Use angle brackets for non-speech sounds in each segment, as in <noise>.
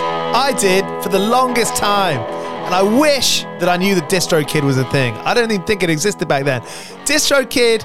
I did for the longest time. And I wish that I knew that DistroKid was a thing. I don't even think it existed back then. DistroKid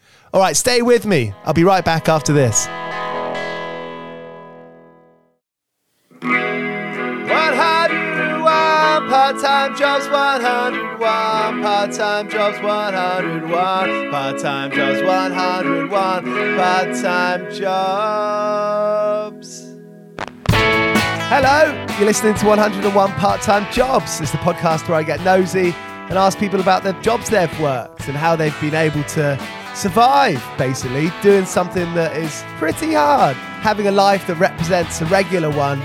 All right, stay with me. I'll be right back after this. 101 uh, part-time jobs 101 uh, part-time jobs 101 uh, part-time jobs 101 part-time jobs Hello, you're listening to 101 Part-Time Jobs. It's the podcast where I get nosy and ask people about the jobs they've worked and how they've been able to survive, basically, doing something that is pretty hard, having a life that represents a regular one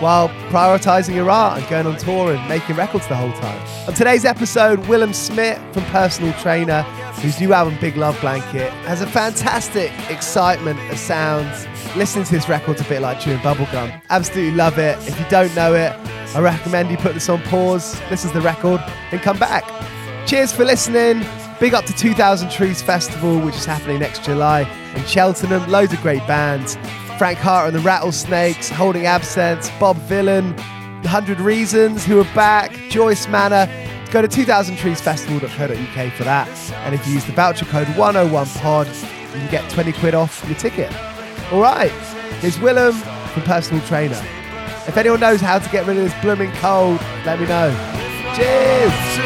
while prioritizing your art and going on tour and making records the whole time. On today's episode, Willem Smit from Personal Trainer, whose new album Big Love Blanket has a fantastic excitement of sounds. Listening to this record's a bit like chewing bubblegum. Absolutely love it. If you don't know it, I recommend you put this on pause, listen to the record, and come back. Cheers for listening. Big up to 2000 Trees Festival, which is happening next July in Cheltenham. Loads of great bands. Frank Carter and the Rattlesnakes, Holding Absence, Bob Vylan, 100 Reasons, who are back, Joyce Manor. Go to 2000treesfestival.co.uk for that. And if you use the voucher code 101pod, you can get 20 quid off your ticket. All right, here's Willem from Personal Trainer. If anyone knows how to get rid of this blooming cold, let me know. Cheers!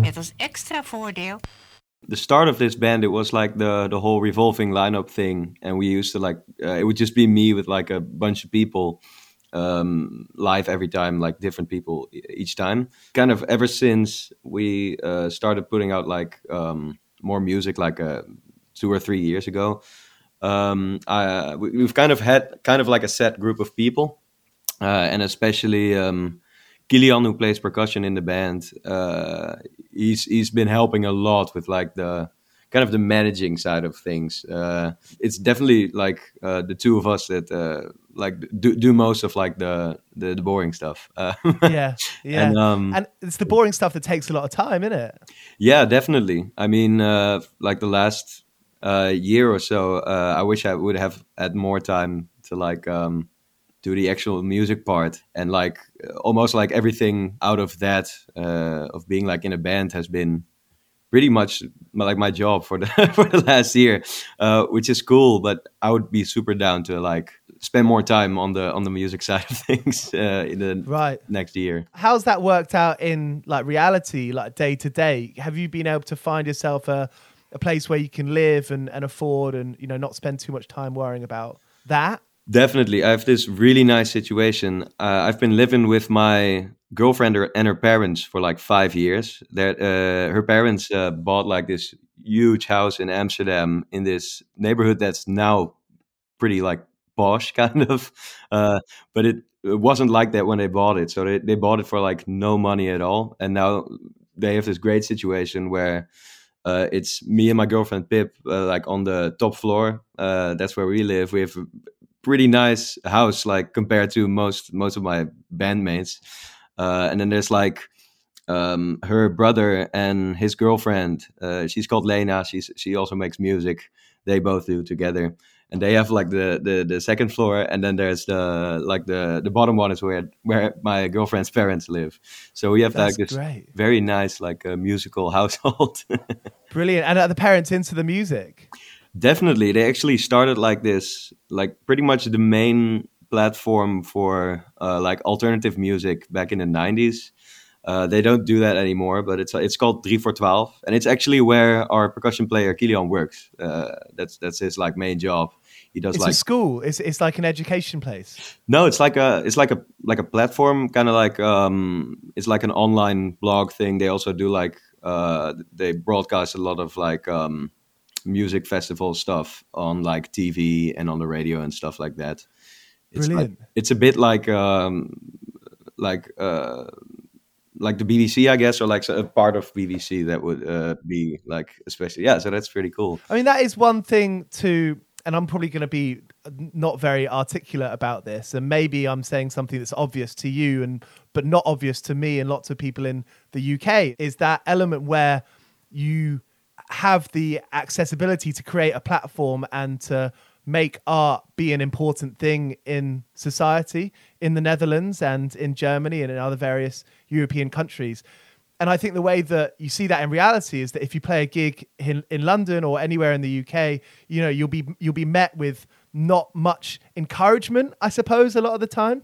Met als extra voordeel. the start of this band it was like the the whole revolving lineup thing and we used to like uh, it would just be me with like a bunch of people um live every time like different people each time kind of ever since we uh started putting out like um more music like uh two or three years ago um I, we've kind of had kind of like a set group of people uh and especially um Kilian, who plays percussion in the band, uh, he's he's been helping a lot with like the kind of the managing side of things. Uh, it's definitely like uh, the two of us that uh, like do, do most of like the the, the boring stuff. Uh, <laughs> Yeah, yeah. And, um, and it's the boring stuff that takes a lot of time, isn't it? yeah, definitely. I mean, uh, like the last uh, year or so, uh, I wish I would have had more time to like um, do the actual music part and like almost like everything out of that uh, of being like in a band has been pretty much like my job for the <laughs> for the last year, uh, which is cool. But I would be super down to like spend more time on the on the music <laughs> side of things uh, in the right next year. How's that worked out in like reality, like day to day? Have you been able to find yourself a a place where you can live and, and afford and you know not spend too much time worrying about that? Definitely, I have this really nice situation. Uh, I've been living with my girlfriend and her parents for like five years. That uh, her parents uh, bought like this huge house in Amsterdam in this neighborhood that's now pretty like posh <laughs> kind of, uh, but it, it, wasn't like that when they bought it. So they they bought it for like no money at all, and now they have this great situation where. Uh, it's me and my girlfriend Pip, uh, like on the top floor. Uh, that's where we live. We have pretty nice house like compared to most most of my bandmates. Uh, and then there's like um, her brother and his girlfriend. Uh, she's called lena. She's she also makes music. They both do together. And they have like the, the the second floor and then there's the like the the bottom one is where where my girlfriend's parents live. So we have That's like this great. very nice like uh, musical <laughs> household. Brilliant. And are the parents into the music? Definitely, they actually started like this, like pretty much the main platform for uh, like alternative music back in the '90s. Uh, they don't do that anymore, but it's it's called 3 for 12, and it's actually where our percussion player Kilian works. Uh, that's that's his like main job. He does It's like a school. It's it's like an education place. no, it's like a it's like a like a platform, kind of like um, it's like an online blog thing. They also do like uh, they broadcast a lot of like um, music festival stuff on like TV and on the radio and stuff like that. It's like, it's a bit like um, like uh, like the BBC, I guess, or like a part of BBC that would uh, be like especially yeah. So that's pretty cool. I mean, that is one thing to, and I'm probably going to be not very articulate about this, and maybe I'm saying something that's obvious to you and but not obvious to me and lots of people in the UK. Is that element where you have the accessibility to create a platform and to make art be an important thing in society in the Netherlands and in Germany and in other various European countries. And I think the way that you see that in reality is that if you play a gig in, in London or anywhere in the UK, you know, you'll be you'll be met with not much encouragement, I suppose, a lot of the time.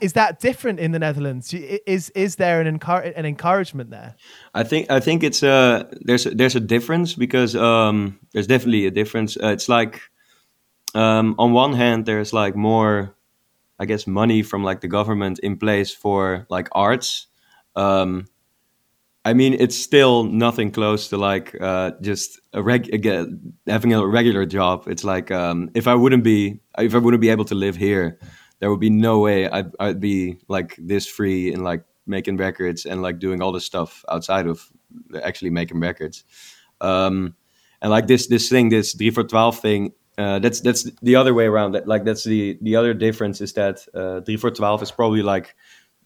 Is that different in the Netherlands? Is is there an encour- an encouragement there? I think I think it's a there's a, there's a difference because um, there's definitely a difference. Uh, it's like um, on one hand there's like more, I guess, money from like the government in place for like arts. Um, I mean, it's still nothing close to like uh, just a reg- again, having a regular job. It's like um, if I wouldn't be if I wouldn't be able to live here, there would be no way I'd, I'd be like this free and like making records and like doing all the stuff outside of actually making records. Um, and like this this thing, this three for twelve thing, uh, that's that's the other way around. That like that's the the other difference is that uh, three for twelve is probably like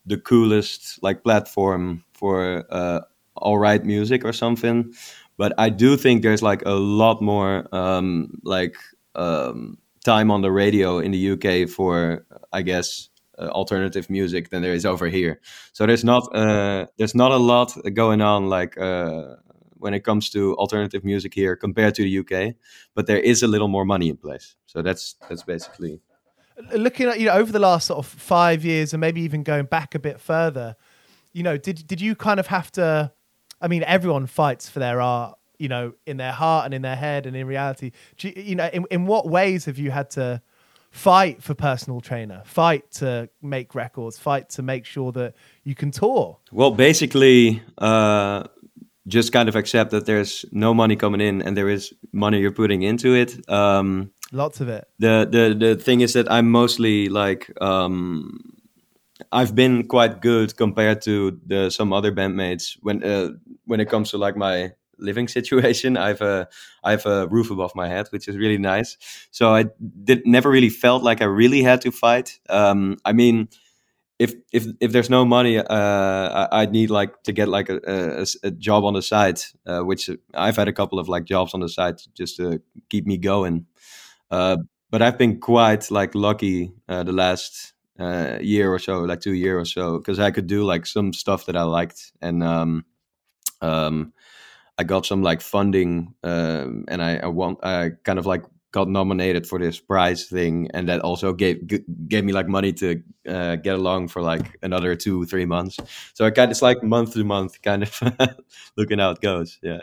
the coolest like platform for uh, all right music or something. But I do think there's like a lot more um, like um, time on the radio in the UK for I guess uh, alternative music than there is over here. So there's not uh, there's not a lot going on like uh, when it comes to alternative music here compared to the UK. But there is a little more money in place. So that's that's basically looking at you know over the last sort of five years and maybe even going back a bit further you know did did you kind of have to i mean everyone fights for their art you know in their heart and in their head and in reality. Do you, you know in, in what ways have you had to fight for personal trainer fight to make records fight to make sure that you can tour? Well, basically, uh, just kind of accept that there's no money coming in and there is money you're putting into it. Um, lots of it. the the the thing is that I'm mostly like um, I've been quite good compared to the some other bandmates when uh, when it comes to like my living <laughs> situation. I've a I have a roof above my head, which is really nice. So I did never really felt like I really had to fight. Um, I mean, if if if there's no money, uh, I, would need like to get like a, a, a job on the side, uh, which I've had a couple of like jobs on the side just to keep me going. Uh, but I've been quite like lucky uh, the last uh, year or so, like two year or so, because I could do like some stuff that I liked, and um, um, I got some like funding, um, and I, I want I kind of like got nominated for this prize thing, and that also gave g- gave me like money to uh, get along for like another two three months. So I kind of it's like month to month, kind of <laughs> looking how it goes. Yeah.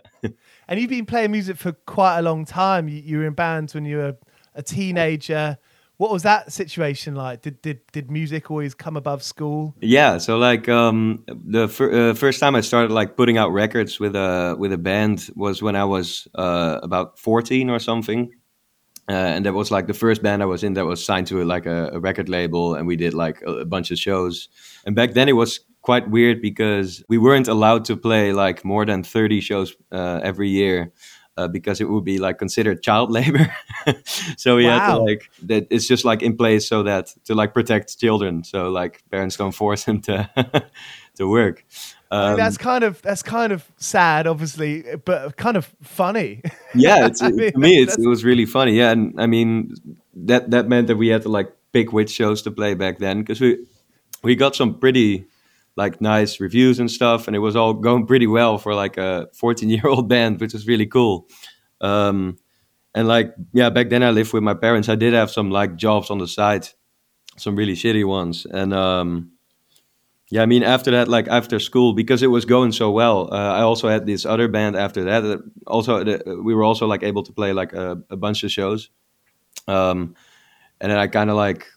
And you've been playing music for quite a long time. You, you were in bands when you were a teenager. What was that situation like? Did did did music always come above school? Yeah, so like um, the fir- uh, first time I started like putting out records with a with a band was when I was uh, about fourteen or something. Uh, and that was like the first band I was in that was signed to like a, a, record label, and we did like a, a, bunch of shows. And back then it was quite weird because we weren't allowed to play like more than thirty shows uh, every year uh, because it would be like considered child labor. <laughs> so we wow. had to like that. It's just like in place so that to like protect children. So like parents don't force them to <laughs> to work. Um, that's kind of that's kind of sad, obviously, but kind of funny. <laughs> Yeah, it's, mean, to me, it was really funny. Yeah, and I mean that that meant that we had to like pick which shows to play back then because we we got some pretty like nice reviews and stuff, and it was all going pretty well for like a 14 year old <laughs> band, which was really cool. Um, and like yeah, back then I lived with my parents. I did have some like jobs on the side, some really shitty ones, and um, yeah, I mean after that, like after school, because it was going so well, uh, I also had this other band after that. that also, we were also like able to play like a, a bunch of shows. Um, and then I kind of like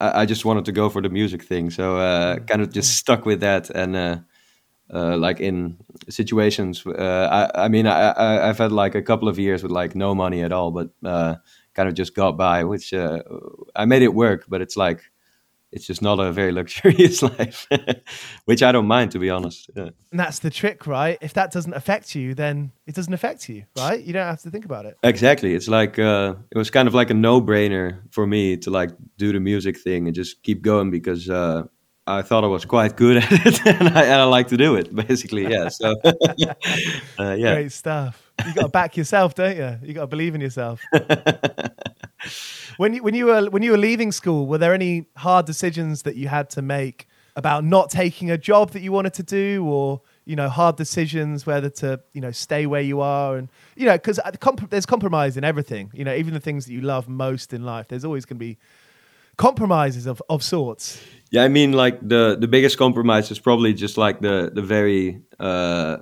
I, I, just wanted to go for the music thing, so uh, mm. kind of just stuck with that. And uh, uh, like in situations, uh, I, I mean, I, I, have had like a couple of years with like no money at all, but uh, kind of just got by, which uh, I made it work. But it's like it's just not a very luxurious <laughs> life, which I don't mind to be honest. Yeah. And that's the trick, right? If that doesn't affect you, then it doesn't affect you, right? You don't have to think about it. Exactly. It's like uh, it was kind of like a no-brainer for me to like do the music thing and just keep going because uh, I thought I was quite good <laughs> at it, and I, and I like to do it. Basically, yeah. So, <laughs> uh, yeah, great stuff. You got to back yourself, don't you? You got to believe in yourself when you when you were when you were leaving school, were there any hard decisions that you had to make about not taking a job that you wanted to do, or you know, hard decisions whether to you know stay where you are, and you know, because comp- there's compromise in everything. You know, even the things that you love most in life, there's always going to be compromises of, of sorts. Yeah, I mean, like the the biggest compromise is probably just like the the very uh,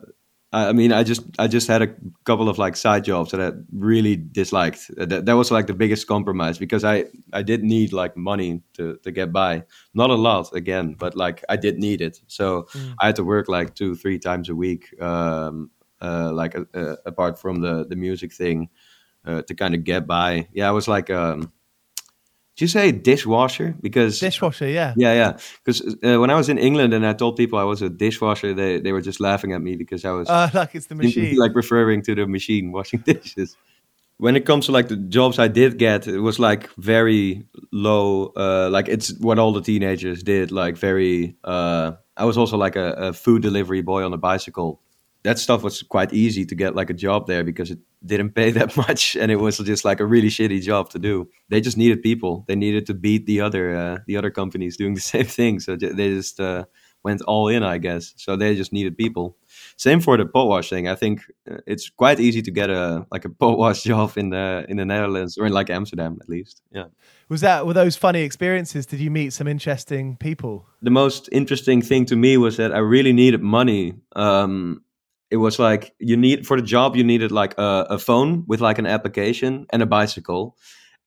I mean, I just I just had a couple of like side jobs that I really disliked. Uh, that, that was like the biggest compromise because I I did need like money to to get by. Not a lot again, but like I did need it. So mm. I had to work like two three times a week, um, uh, like uh, uh apart from the the music thing, uh, to kind of get by. Yeah, I was like um, did you say dishwasher? Because dishwasher, yeah, yeah, yeah. Because uh, when I was in England and I told people I was a dishwasher, they they were just laughing at me because I was uh, <laughs> like it's the machine, like referring to the machine washing <laughs> dishes. When it comes to like the jobs I did get, it was like very low. Uh, like it's what all the teenagers did. Like very. Uh, I was also like a, a food delivery boy on a bicycle that stuff was quite easy to get like a job there because it didn't pay <laughs> that much and it was just like a really shitty job to do. They just needed people. They needed to beat the other uh, the other companies doing <laughs> the same thing. So they just uh, went all in i guess. So they just needed people. Same for the pot wash thing. I think uh, it's quite easy to get a like a <laughs> pot wash job in the in the netherlands or in like amsterdam at least. Yeah. Was that were those funny experiences? Did you meet some interesting people? The most interesting thing to me was that i really needed money um, it was like you need for the job you needed like a, a phone with like an application and a bicycle.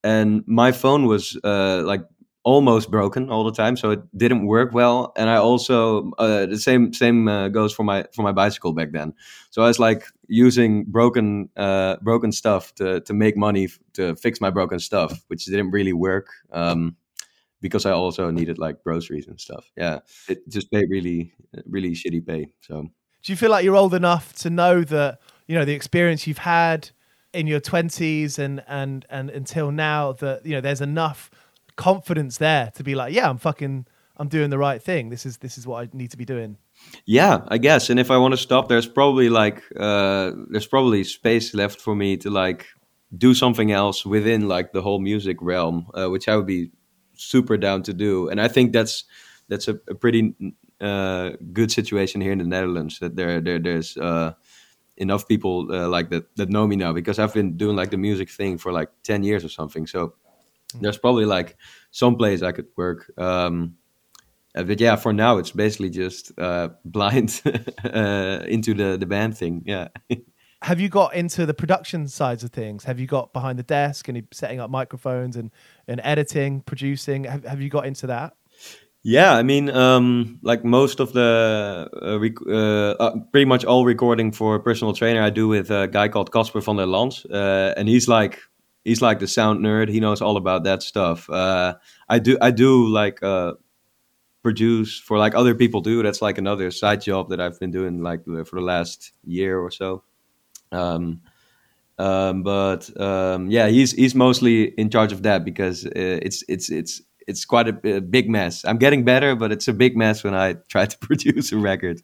And my phone was uh, like almost broken all the time so it didn't work well. And i also uh, the same same uh, goes for my for my bicycle back then. So i was like using broken uh, broken stuff to to make money f- to fix my broken stuff which didn't really work um, because i also needed like groceries and stuff. Yeah. It just paid really really shitty pay so do you feel like you're old enough to know that you know the experience you've had in your 20s and and and until now that you know there's enough confidence there to be like yeah i'm fucking I'm doing the right thing. This is this is what I need to be doing. Yeah, I guess. And if I want to stop, there's probably like uh, there's probably space left for me to like do something else within like the whole music realm, uh, which I would be super down to do. And I think that's that's a, a pretty uh, good situation here in the Netherlands. That there there there's uh, enough people uh, like that that know me now because I've been doing like the music thing for like ten years or something. So there's probably like some place I could work. Um, uh, but yeah, for now it's basically just uh, <laughs> blind into the the band thing. Yeah. <laughs> have you got into the production sides of things? Have you got behind the desk and setting up microphones and, and editing, producing? Have, have you got into that? Yeah, I mean, um, like most of the uh, rec- uh, uh, pretty much all recording for personal trainer I do with a guy called Casper van der Lans, uh, and he's like he's like the sound nerd. He knows all about that stuff. Uh, I do I do like uh, produce for like other people do. That's like another side job that I've been doing like for the last year or so. Um, um, but um, yeah, he's he's mostly in charge of that because it's it's it's it's quite a, a, big mess. I'm getting better, but it's a big mess when I try to <laughs> produce a record.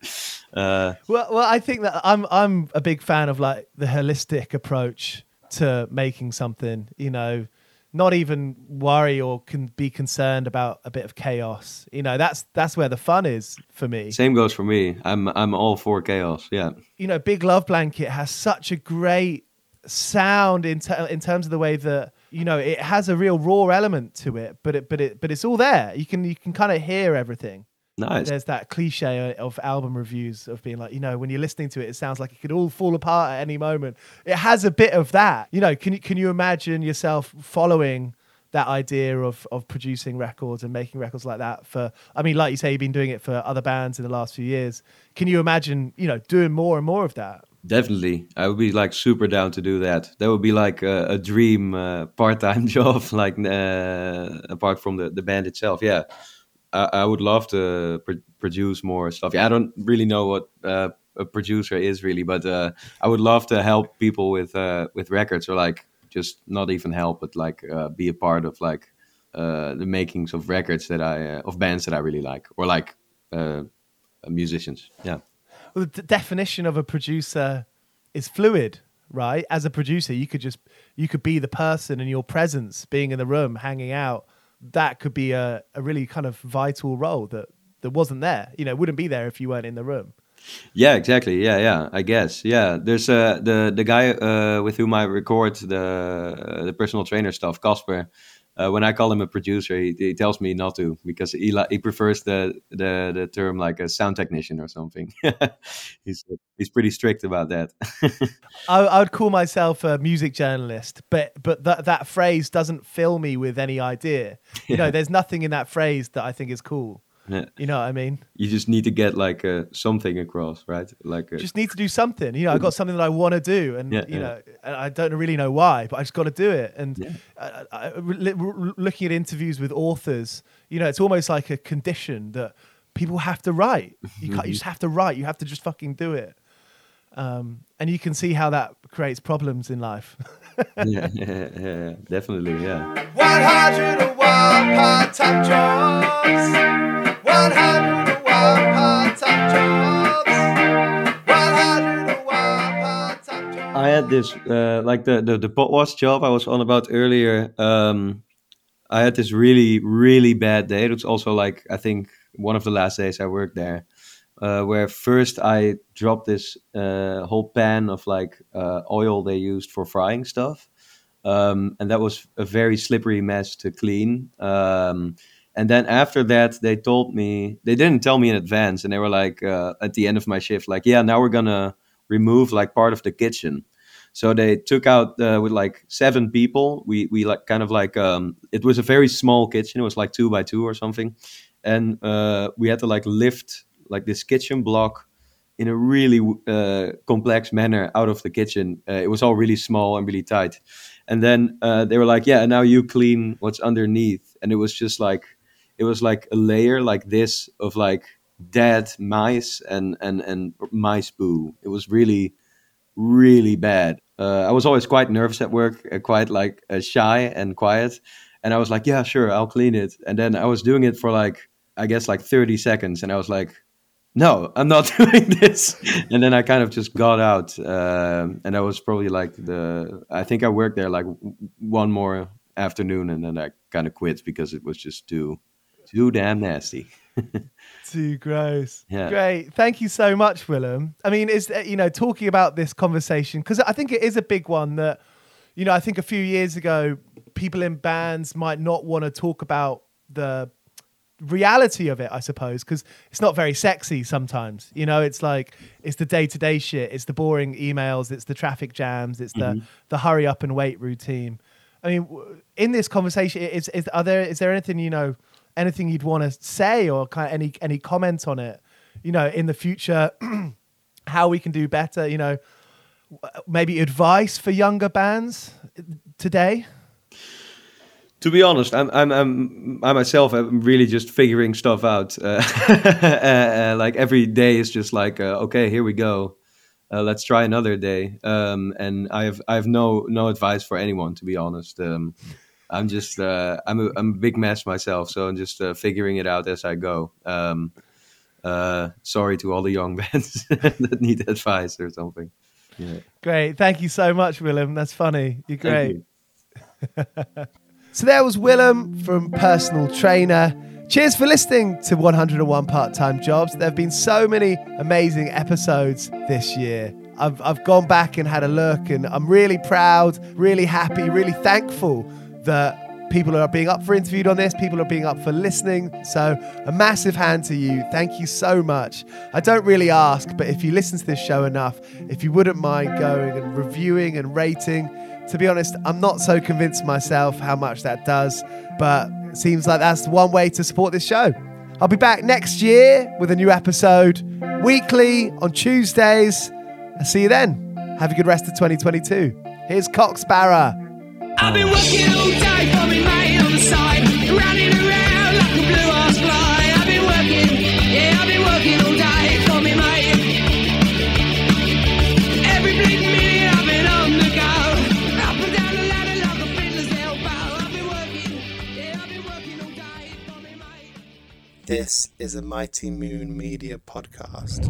Uh, well, well, I think that I'm I'm a big fan of like the holistic approach to making something. You know, not even worry or can be concerned about a bit of chaos. You know, that's that's where the fun is for me. Same goes for me. I'm I'm all for chaos. Yeah. You know, Big Love Blanket has such a great sound in ter- in terms of the way that you know it has a real raw element to it but it but it but it's all there. You can you can kind of hear everything. Nice. There's that cliche uh, of album reviews of being like you know when you're listening to it it sounds like it could all fall apart at any moment. It has a bit of that. You know can you can you imagine yourself following that idea of of producing records and making records like that for I mean like you say you've been doing it for other bands in the last few years. Can you imagine you know doing more and more of that Definitely, I would be like super down to do that. That would be like a, a dream uh, <laughs> part-time <laughs> job, like uh, apart from the, the band itself. Yeah, I, I would love to pr- produce more stuff. Yeah, I don't really know what uh, a producer is really, but uh, I would love to help people with uh, with records or like just not even help, but like uh, be a part of like the makings of records that I of bands that I really like or like musicians. Yeah well, the definition of a producer is fluid, right? As a producer, you could just you could be the person and your presence, being in the room, hanging out. That could be a, a really kind of vital role that that wasn't there. You know, wouldn't be there if you weren't in the room. Yeah, exactly. Yeah, yeah. I guess. Yeah, there's uh, the the guy uh, with whom I record the uh, the personal trainer stuff, Casper uh, when I call him a producer, he, he, tells me not to because he he prefers the the, the term like a sound technician or something. <laughs> he's he's pretty strict about that. <laughs> I, I, would call myself a music journalist, but but that that phrase doesn't fill me with any idea. You know, there's nothing in that phrase that I think is cool. Yeah. You know what I mean? You just need to get like uh, something across, right? Like a... just need to do something. You know, I got something that I want to do, and yeah, you yeah. know, I don't really know why, but I just got to do it. And yeah. I, I, looking at interviews with authors, you know, it's almost like a condition that people have to write. You can't, you just have to write. You have to just fucking do it. Um, and you can see how that creates problems in life. <laughs> yeah, yeah, yeah, definitely, yeah. 101 part-time jobs. I had this uh, like the, the the wash job I was on about earlier. Um, I had this really really bad day. It was also like I think one of the last days I worked there, uh, where first I dropped this uh, whole pan of like uh, oil they used for frying stuff, um, and that was a very slippery mess to clean. Um, and then after that, they told me they didn't tell me in advance, and they were like uh, at the end of my shift, like, yeah, now we're gonna remove like part of the kitchen. So they took out uh, with like seven people. We we like kind of like um, it was a very small kitchen. It was like two by two or something, and uh, we had to like lift like this kitchen block in a really uh, complex manner out of the kitchen. Uh, it was all really small and really tight. And then uh, they were like, "Yeah, now you clean what's underneath," and it was just like it was like a layer like this of like dead mice and and and mice poo. It was really really bad. Uh, I was always quite nervous at work, uh, quite like uh, shy and quiet, and I was like, yeah, sure, I'll clean it. And then I was doing it for like I guess like 30 seconds, and I was like, no, I'm not <laughs> doing this. And then I kind of just got out, uh, and I was probably like the. I think I worked there like one more afternoon, and then I kind of quit because it was just too, too damn nasty. <laughs> Too gross. Yeah. Great. Thank you so much, Willem. I mean, is uh, you know talking about this conversation because I think it is a big one that you know I think a few years ago people in bands might not want to talk about the reality of it i suppose because it's not very sexy sometimes you know it's like it's the day-to-day shit it's the boring emails it's the traffic jams it's the mm-hmm. the hurry up and wait routine i mean in this conversation is, is are there is there anything you know anything you'd want to say or kind of any any comment on it you know in the future <clears throat> how we can do better you know maybe advice for younger bands today to be honest, I'm, I'm, I'm, I myself am really just figuring stuff out. <laughs> Uh, uh, like every day is just like, uh, okay, here we go. Uh, let's try another day. Um, and I have, I have no, no advice for anyone, to be honest. Um, I'm just, uh, I'm, a, I'm a big mess myself, so I'm just uh, figuring it out as I go. Um, sorry to all the young <laughs> bands that need advice or something. Yeah. great thank you so much willem that's funny you're great you. <laughs> So there was Willem from Personal Trainer. Cheers for listening to 101 Part Time Jobs. There have been so many amazing episodes this year. I've, I've gone back and had a look, and I'm really proud, really happy, really thankful that people are being up for interviewed on this, people are being up for listening. So, a massive hand to you. Thank you so much. I don't really ask, but if you listen to this show enough, if you wouldn't mind going and reviewing and rating, to be honest, I'm not so convinced myself how much that does, but seems like that's one way to support this show. I'll be back next year with a new episode weekly on Tuesdays. I'll see you then. Have a good rest of 2022. Here's Coxbarra. I've been working all day mate on the side, running around like a blue fly. I've been working, yeah, I've been working all day mate. Every bleeding minute I've been on the go, up and down the ladder like a. I've been working, yeah, I've been working all day mate. This is a Mighty Moon Media podcast.